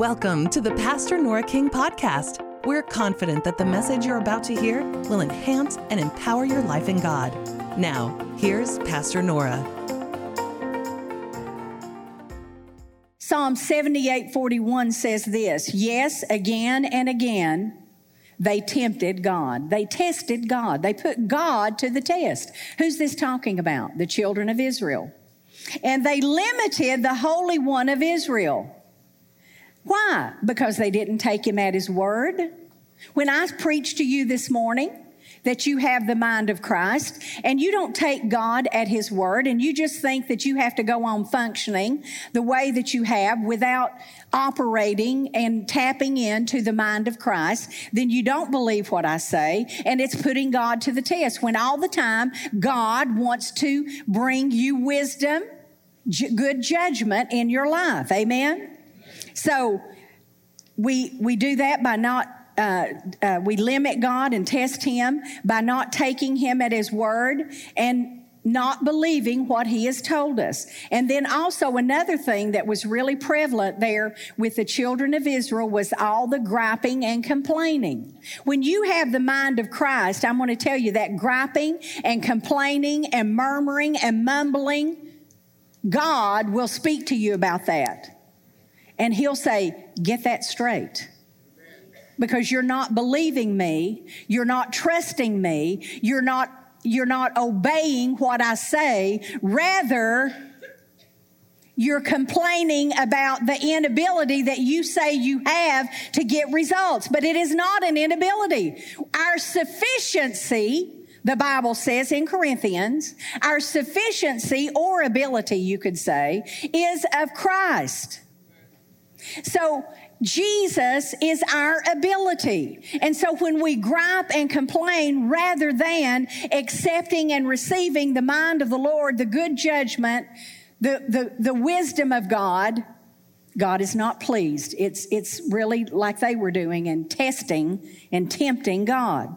Welcome to the Pastor Nora King podcast. We're confident that the message you're about to hear will enhance and empower your life in God. Now, here's Pastor Nora. Psalm 78 41 says this Yes, again and again, they tempted God. They tested God. They put God to the test. Who's this talking about? The children of Israel. And they limited the Holy One of Israel. Why? Because they didn't take him at his word. When I preach to you this morning that you have the mind of Christ and you don't take God at his word and you just think that you have to go on functioning the way that you have without operating and tapping into the mind of Christ, then you don't believe what I say and it's putting God to the test when all the time God wants to bring you wisdom, good judgment in your life. Amen. So we, we do that by not uh, uh, we limit God and test Him by not taking Him at His word and not believing what He has told us. And then also another thing that was really prevalent there with the children of Israel was all the griping and complaining. When you have the mind of Christ, I'm going to tell you that griping and complaining and murmuring and mumbling, God will speak to you about that and he'll say, Get that straight. Because you're not believing me, you're not trusting me, you're not, you're not obeying what I say. Rather, you're complaining about the inability that you say you have to get results. But it is not an inability. Our sufficiency, the Bible says in Corinthians, our sufficiency or ability, you could say, is of Christ. So Jesus is our ability. And so when we gripe and complain rather than accepting and receiving the mind of the Lord, the good judgment, the, the, the wisdom of God, God is not pleased. It's, it's really like they were doing and testing and tempting God.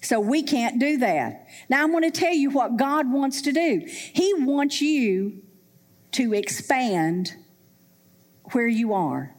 So we can't do that. Now I'm going to tell you what God wants to do. He wants you to expand where you are.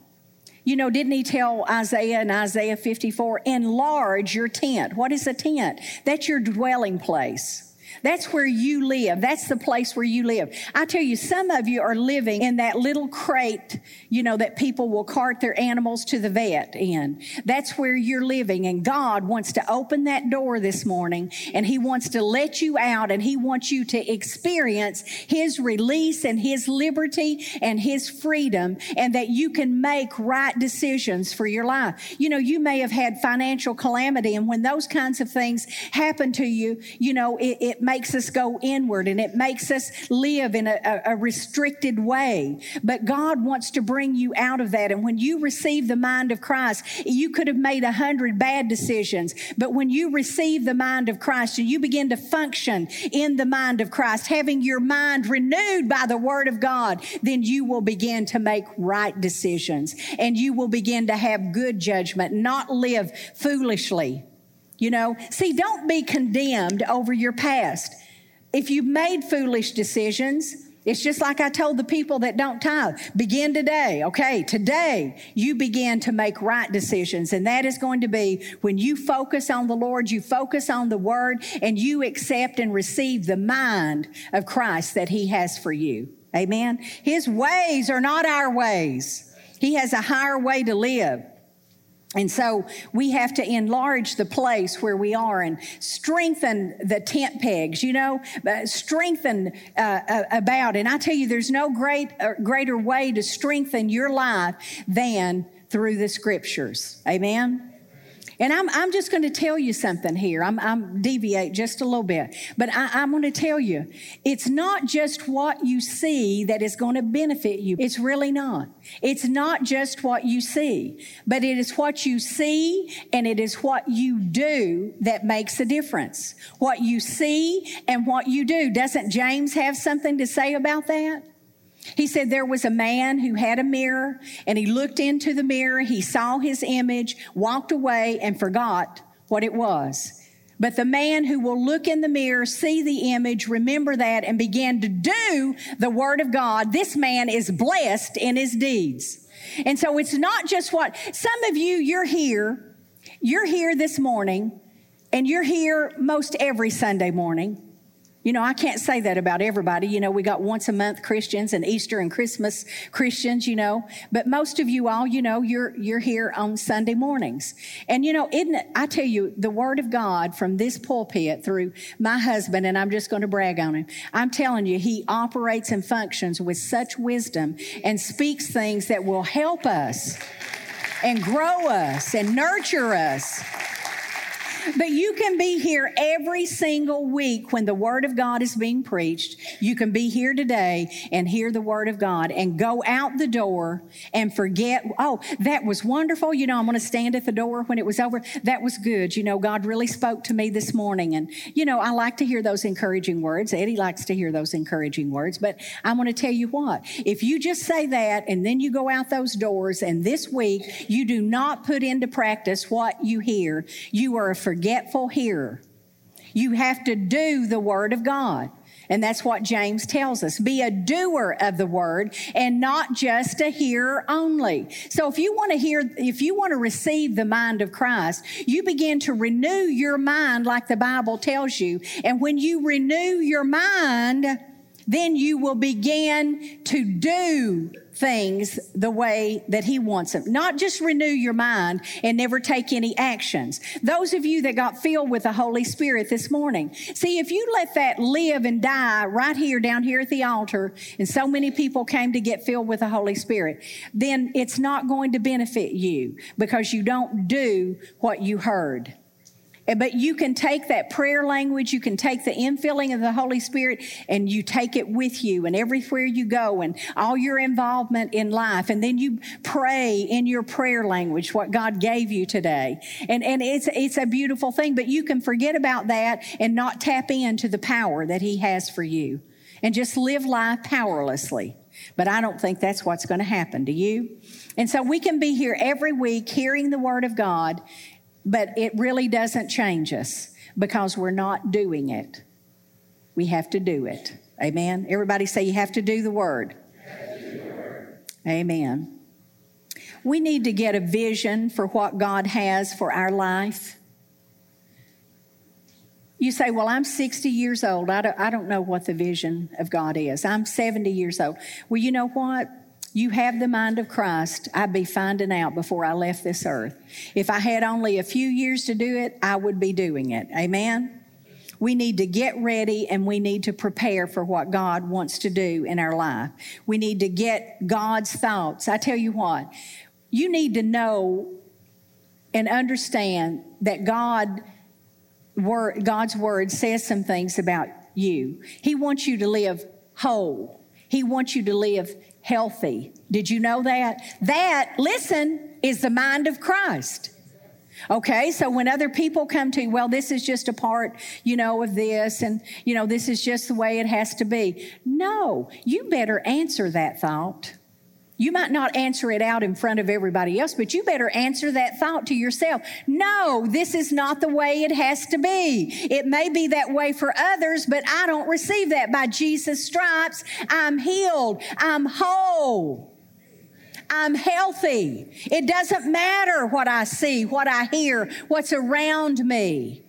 You know, didn't he tell Isaiah in Isaiah 54, enlarge your tent? What is a tent? That's your dwelling place. That's where you live. That's the place where you live. I tell you, some of you are living in that little crate, you know, that people will cart their animals to the vet in. That's where you're living. And God wants to open that door this morning and He wants to let you out and He wants you to experience His release and His liberty and His freedom and that you can make right decisions for your life. You know, you may have had financial calamity and when those kinds of things happen to you, you know, it, it makes us go inward and it makes us live in a, a, restricted way. But God wants to bring you out of that. And when you receive the mind of Christ, you could have made a hundred bad decisions. But when you receive the mind of Christ and you begin to function in the mind of Christ, having your mind renewed by the word of God, then you will begin to make right decisions and you will begin to have good judgment, not live foolishly. You know, see, don't be condemned over your past. If you've made foolish decisions, it's just like I told the people that don't tithe. Begin today. Okay. Today you begin to make right decisions. And that is going to be when you focus on the Lord, you focus on the word and you accept and receive the mind of Christ that he has for you. Amen. His ways are not our ways. He has a higher way to live. And so we have to enlarge the place where we are and strengthen the tent pegs, you know, uh, strengthen uh, uh, about. And I tell you, there's no great, uh, greater way to strengthen your life than through the scriptures. Amen. And I'm, I'm just going to tell you something here. I'm, I'm deviate just a little bit, but I, I'm going to tell you, it's not just what you see that is going to benefit you. It's really not. It's not just what you see, but it is what you see and it is what you do that makes a difference. What you see and what you do. Doesn't James have something to say about that? He said there was a man who had a mirror and he looked into the mirror, he saw his image, walked away, and forgot what it was. But the man who will look in the mirror, see the image, remember that, and begin to do the word of God, this man is blessed in his deeds. And so it's not just what some of you, you're here, you're here this morning, and you're here most every Sunday morning. You know, I can't say that about everybody. You know, we got once a month Christians and Easter and Christmas Christians, you know, but most of you all, you know, you're, you're here on Sunday mornings. And you know, isn't it, I tell you, the word of God from this pulpit through my husband, and I'm just going to brag on him. I'm telling you, he operates and functions with such wisdom and speaks things that will help us and grow us and nurture us. But you can be here every single week when the Word of God is being preached. You can be here today and hear the Word of God and go out the door and forget, oh, that was wonderful. You know, I'm going to stand at the door when it was over. That was good. You know, God really spoke to me this morning. And, you know, I like to hear those encouraging words. Eddie likes to hear those encouraging words. But I want to tell you what, if you just say that and then you go out those doors and this week you do not put into practice what you hear, you are a forgetful hearer. You have to do the word of God. And that's what James tells us. Be a doer of the word and not just a hearer only. So if you want to hear, if you want to receive the mind of Christ, you begin to renew your mind like the Bible tells you. And when you renew your mind, then you will begin to do things the way that he wants them. Not just renew your mind and never take any actions. Those of you that got filled with the Holy Spirit this morning, see, if you let that live and die right here, down here at the altar, and so many people came to get filled with the Holy Spirit, then it's not going to benefit you because you don't do what you heard. But you can take that prayer language, you can take the infilling of the Holy Spirit, and you take it with you and everywhere you go and all your involvement in life. And then you pray in your prayer language what God gave you today. And, and it's, it's a beautiful thing, but you can forget about that and not tap into the power that He has for you and just live life powerlessly. But I don't think that's what's going to happen. Do you? And so we can be here every week hearing the Word of God but it really doesn't change us because we're not doing it. We have to do it. Amen. Everybody say you have to do the word. Amen. We need to get a vision for what God has for our life. You say, Well, I'm 60 years old. I don't, I don't know what the vision of God is. I'm 70 years old. Well, you know what? You have the mind of Christ, I'd be finding out before I left this earth. If I had only a few years to do it, I would be doing it. Amen? We need to get ready and we need to prepare for what God wants to do in our life. We need to get God's thoughts. I tell you what, you need to know and understand that God, God's word says some things about you. He wants you to live whole. He wants you to live healthy. Did you know that? That, listen, is the mind of Christ. Okay, so when other people come to you, well, this is just a part, you know, of this, and, you know, this is just the way it has to be. No, you better answer that thought. You might not answer it out in front of everybody else, but you better answer that thought to yourself. No, this is not the way it has to be. It may be that way for others, but I don't receive that. By Jesus' stripes, I'm healed. I'm whole. I'm healthy. It doesn't matter what I see, what I hear, what's around me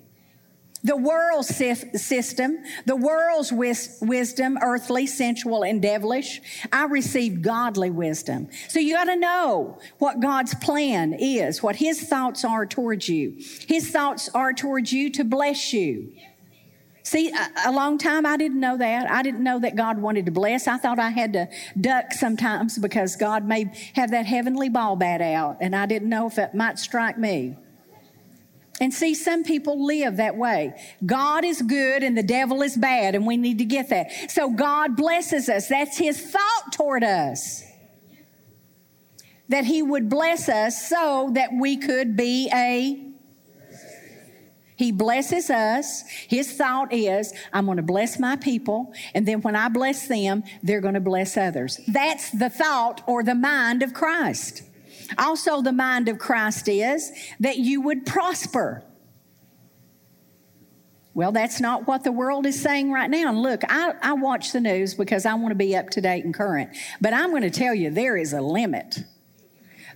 the world's system, the world's wis- wisdom, earthly, sensual, and devilish. I received godly wisdom. So you got to know what God's plan is, what His thoughts are towards you. His thoughts are towards you to bless you. See, a, a, long time I didn't know that. I didn't know that God wanted to bless. I thought I had to duck sometimes because God may have that heavenly ball bat out, and I didn't know if it might strike me. And see, some people live that way. God is good and the devil is bad, and we need to get that. So God blesses us. That's his thought toward us. That he would bless us so that we could be a. He blesses us. His thought is, I'm going to bless my people, and then when I bless them, they're going to bless others. That's the thought or the mind of Christ. Also, the mind of Christ is that you would prosper. Well, that's not what the world is saying right now. And look, I, I watch the news because I want to be up to date and current. But I'm going to tell you, there is a limit.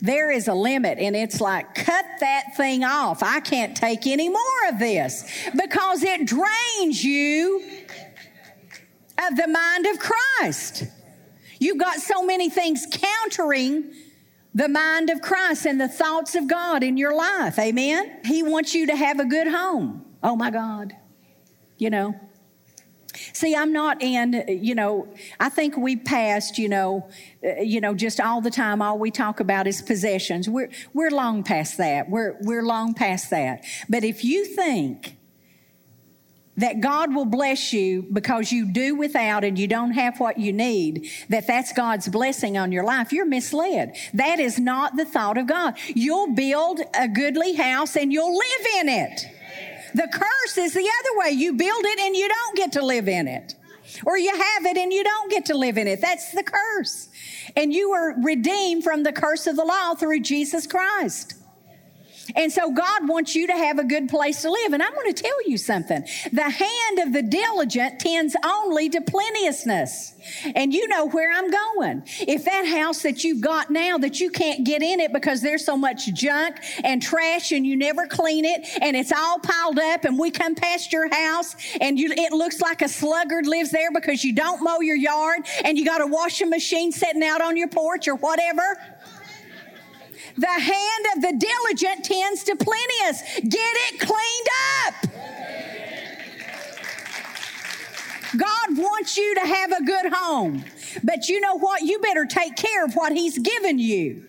There is a limit, and it's like, cut that thing off. I can't take any more of this because it drains you of the mind of Christ. You've got so many things countering the mind of Christ and the thoughts of God in your life. Amen? He wants you to have a good home. Oh my God. You know, See, I'm not in, you know, I think we passed, you know, uh, you know, just all the time, all we talk about is possessions. We're, we're long past that. We're, we're long past that. But if you think that God will bless you because you do without and you don't have what you need, that that's God's blessing on your life, you're misled. That is not the thought of God. You'll build a goodly house and you'll live in it. The curse is the other way. You build it and you don't get to live in it. Or you have it and you don't get to live in it. That's the curse. And you were redeemed from the curse of the law through Jesus Christ. And so God wants you to have a good place to live. And I'm going to tell you something. The hand of the diligent tends only to plenteousness. And you know where I'm going. If that house that you've got now that you can't get in it because there's so much junk and trash and you never clean it and it's all piled up and we come past your house and you, it looks like a sluggard lives there because you don't mow your yard and you got a washing machine sitting out on your porch or whatever. The hand of the diligent tends to plenteous. Get it cleaned up. God wants you to have a good home. But you know what? You better take care of what He's given you.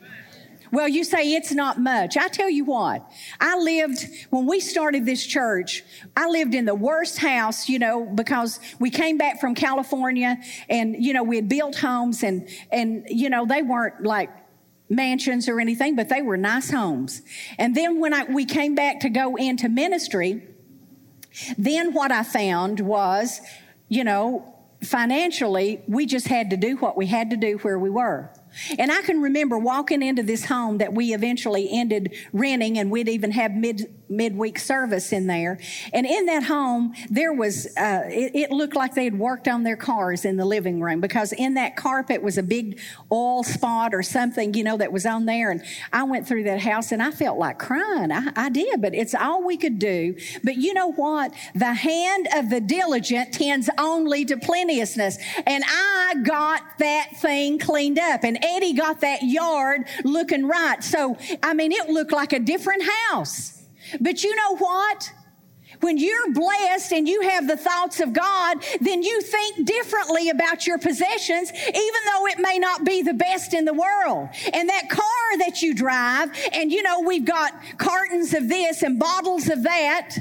Well, you say it's not much. I tell you what, I lived, when we started this church, I lived in the worst house, you know, because we came back from California and, you know, we had built homes and, and, you know, they weren't like mansions or anything, but they were nice homes. And then when I, we came back to go into ministry, then what I found was, you know, financially, we just had to do what we had to do where we were. And I can remember walking into this home that we eventually ended renting, and we'd even have mid midweek service in there. And in that home, there was uh, it, it, looked like they had worked on their cars in the living room because in that carpet was a big oil spot or something, you know, that was on there. And I went through that house and I felt like crying. I, I did, but it's all we could do. But you know what? The hand of the diligent tends only to plenteousness, and I got that thing cleaned up and Eddie got that yard looking right. So, I mean, it looked like a different house. But you know what? When you're blessed and you have the thoughts of God, then you think differently about your possessions, even though it may not be the best in the world. And that car that you drive, and you know, we've got cartons of this and bottles of that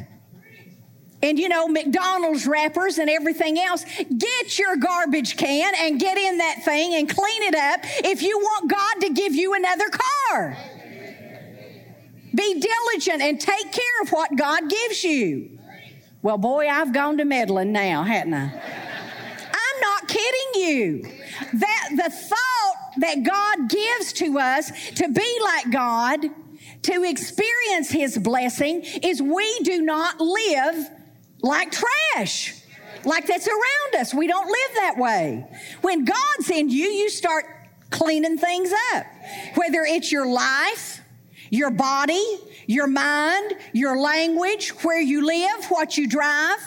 and you know, McDonald's wrappers and everything else. Get your garbage can and get in that thing and clean it up if you want God to give you another car. Be diligent and take care of what God gives you. Well, boy, I've gone to meddling now, hadn't I? I'm not kidding you. That the thought that God gives to us to be like God, to experience his blessing, is we do not live like trash, like that's around us. We don't live that way. When God's in you, you start cleaning things up, whether it's your life, your body, your mind, your language, where you live, what you drive.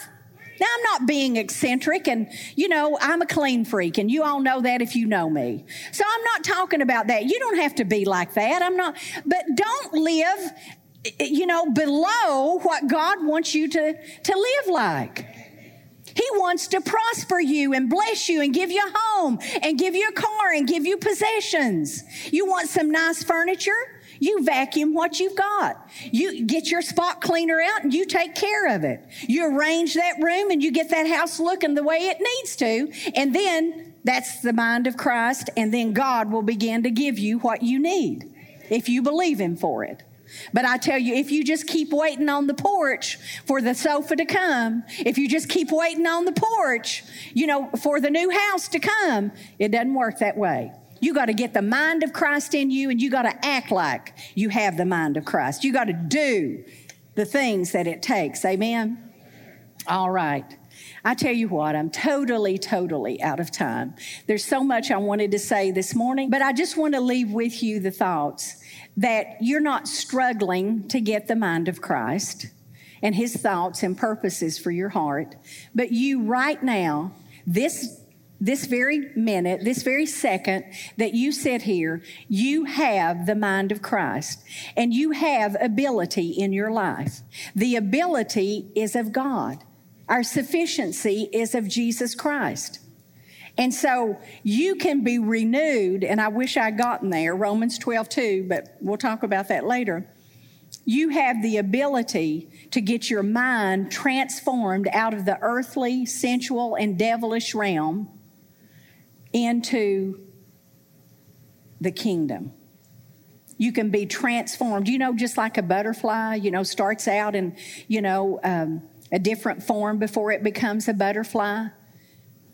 Now, I'm not being eccentric, and you know, I'm a clean freak, and you all know that if you know me. So I'm not talking about that. You don't have to be like that. I'm not, but don't live you know, below what God wants you to, to live like. He wants to prosper you and bless you and give you a home and give you a car and give you possessions. You want some nice furniture? You vacuum what you've got. You get your spot cleaner out and you take care of it. You arrange that room and you get that house looking the way it needs to. And then that's the mind of Christ. And then God will begin to give you what you need if you believe Him for it. But I tell you, if you just keep waiting on the porch for the sofa to come, if you just keep waiting on the porch, you know, for the new house to come, it doesn't work that way. You got to get the mind of Christ in you and you got to act like you have the mind of Christ. You got to do the things that it takes. Amen. All right. I tell you what, I'm totally, totally out of time. There's so much I wanted to say this morning, but I just want to leave with you the thoughts that you're not struggling to get the mind of Christ and his thoughts and purposes for your heart, but you right now, this this very minute, this very second that you sit here, you have the mind of Christ and you have ability in your life. The ability is of God. Our sufficiency is of Jesus Christ. And so you can be renewed, and I wish I'd gotten there, Romans 12, 2, but we'll talk about that later. You have the ability to get your mind transformed out of the earthly, sensual, and devilish realm into the kingdom. You can be transformed. You know, just like a butterfly, you know, starts out in, you know, um, a different form before it becomes a butterfly.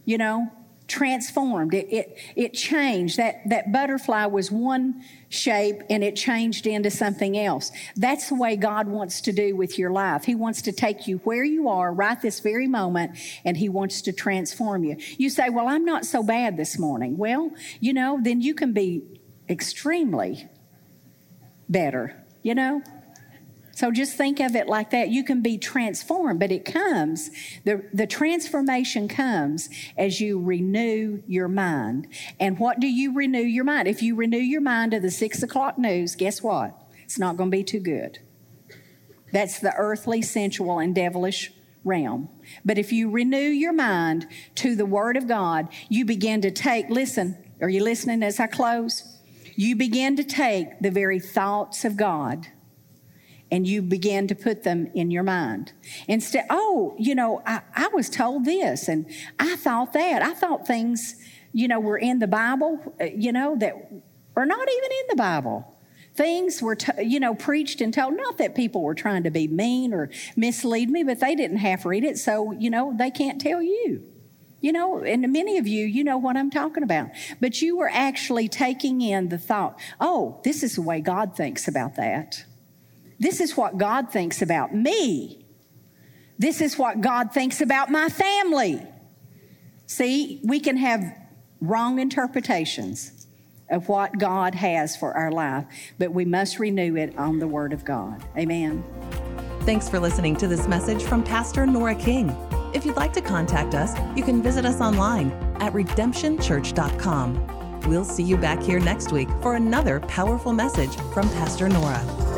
You know, transformed. It, it, it changed. That, that butterfly was one shape and it changed into something else. That's the way God wants to do with your life. He wants to take you where you are right this very moment and He wants to transform you. You say, Well, I'm not so bad this morning. Well, you know, then you can be extremely better, you know? So just think of it like that. You can be transformed, but it comes, the, the transformation comes as you renew your mind. And what do you renew your mind? If you renew your mind to the six o'clock news, guess what? It's not going to be too good. That's the earthly, sensual, and devilish realm. But if you renew your mind to the Word of God, you begin to take, listen, are you listening as I close? You begin to take the very thoughts of God and you begin to put them in your mind. Instead, oh, you know, I, I was told this and I thought that. I thought things, you know, were in the Bible, uh, you know, that are not even in the Bible. Things were, t- you know, preached and told. Not that people were trying to be mean or mislead me, but they didn't half read it, so, you know, they can't tell you. You know, and many of you, you know what I'm talking about. But you were actually taking in the thought, oh, this is the way God thinks about that. This is what God thinks about me. This is what God thinks about my family. See, we can have wrong interpretations of what God has for our life, but we must renew it on the Word of God. Amen. Thanks for listening to this message from Pastor Nora King. If you'd like to contact us, you can visit us online at redemptionchurch.com. We'll see you back here next week for another powerful message from Pastor Nora.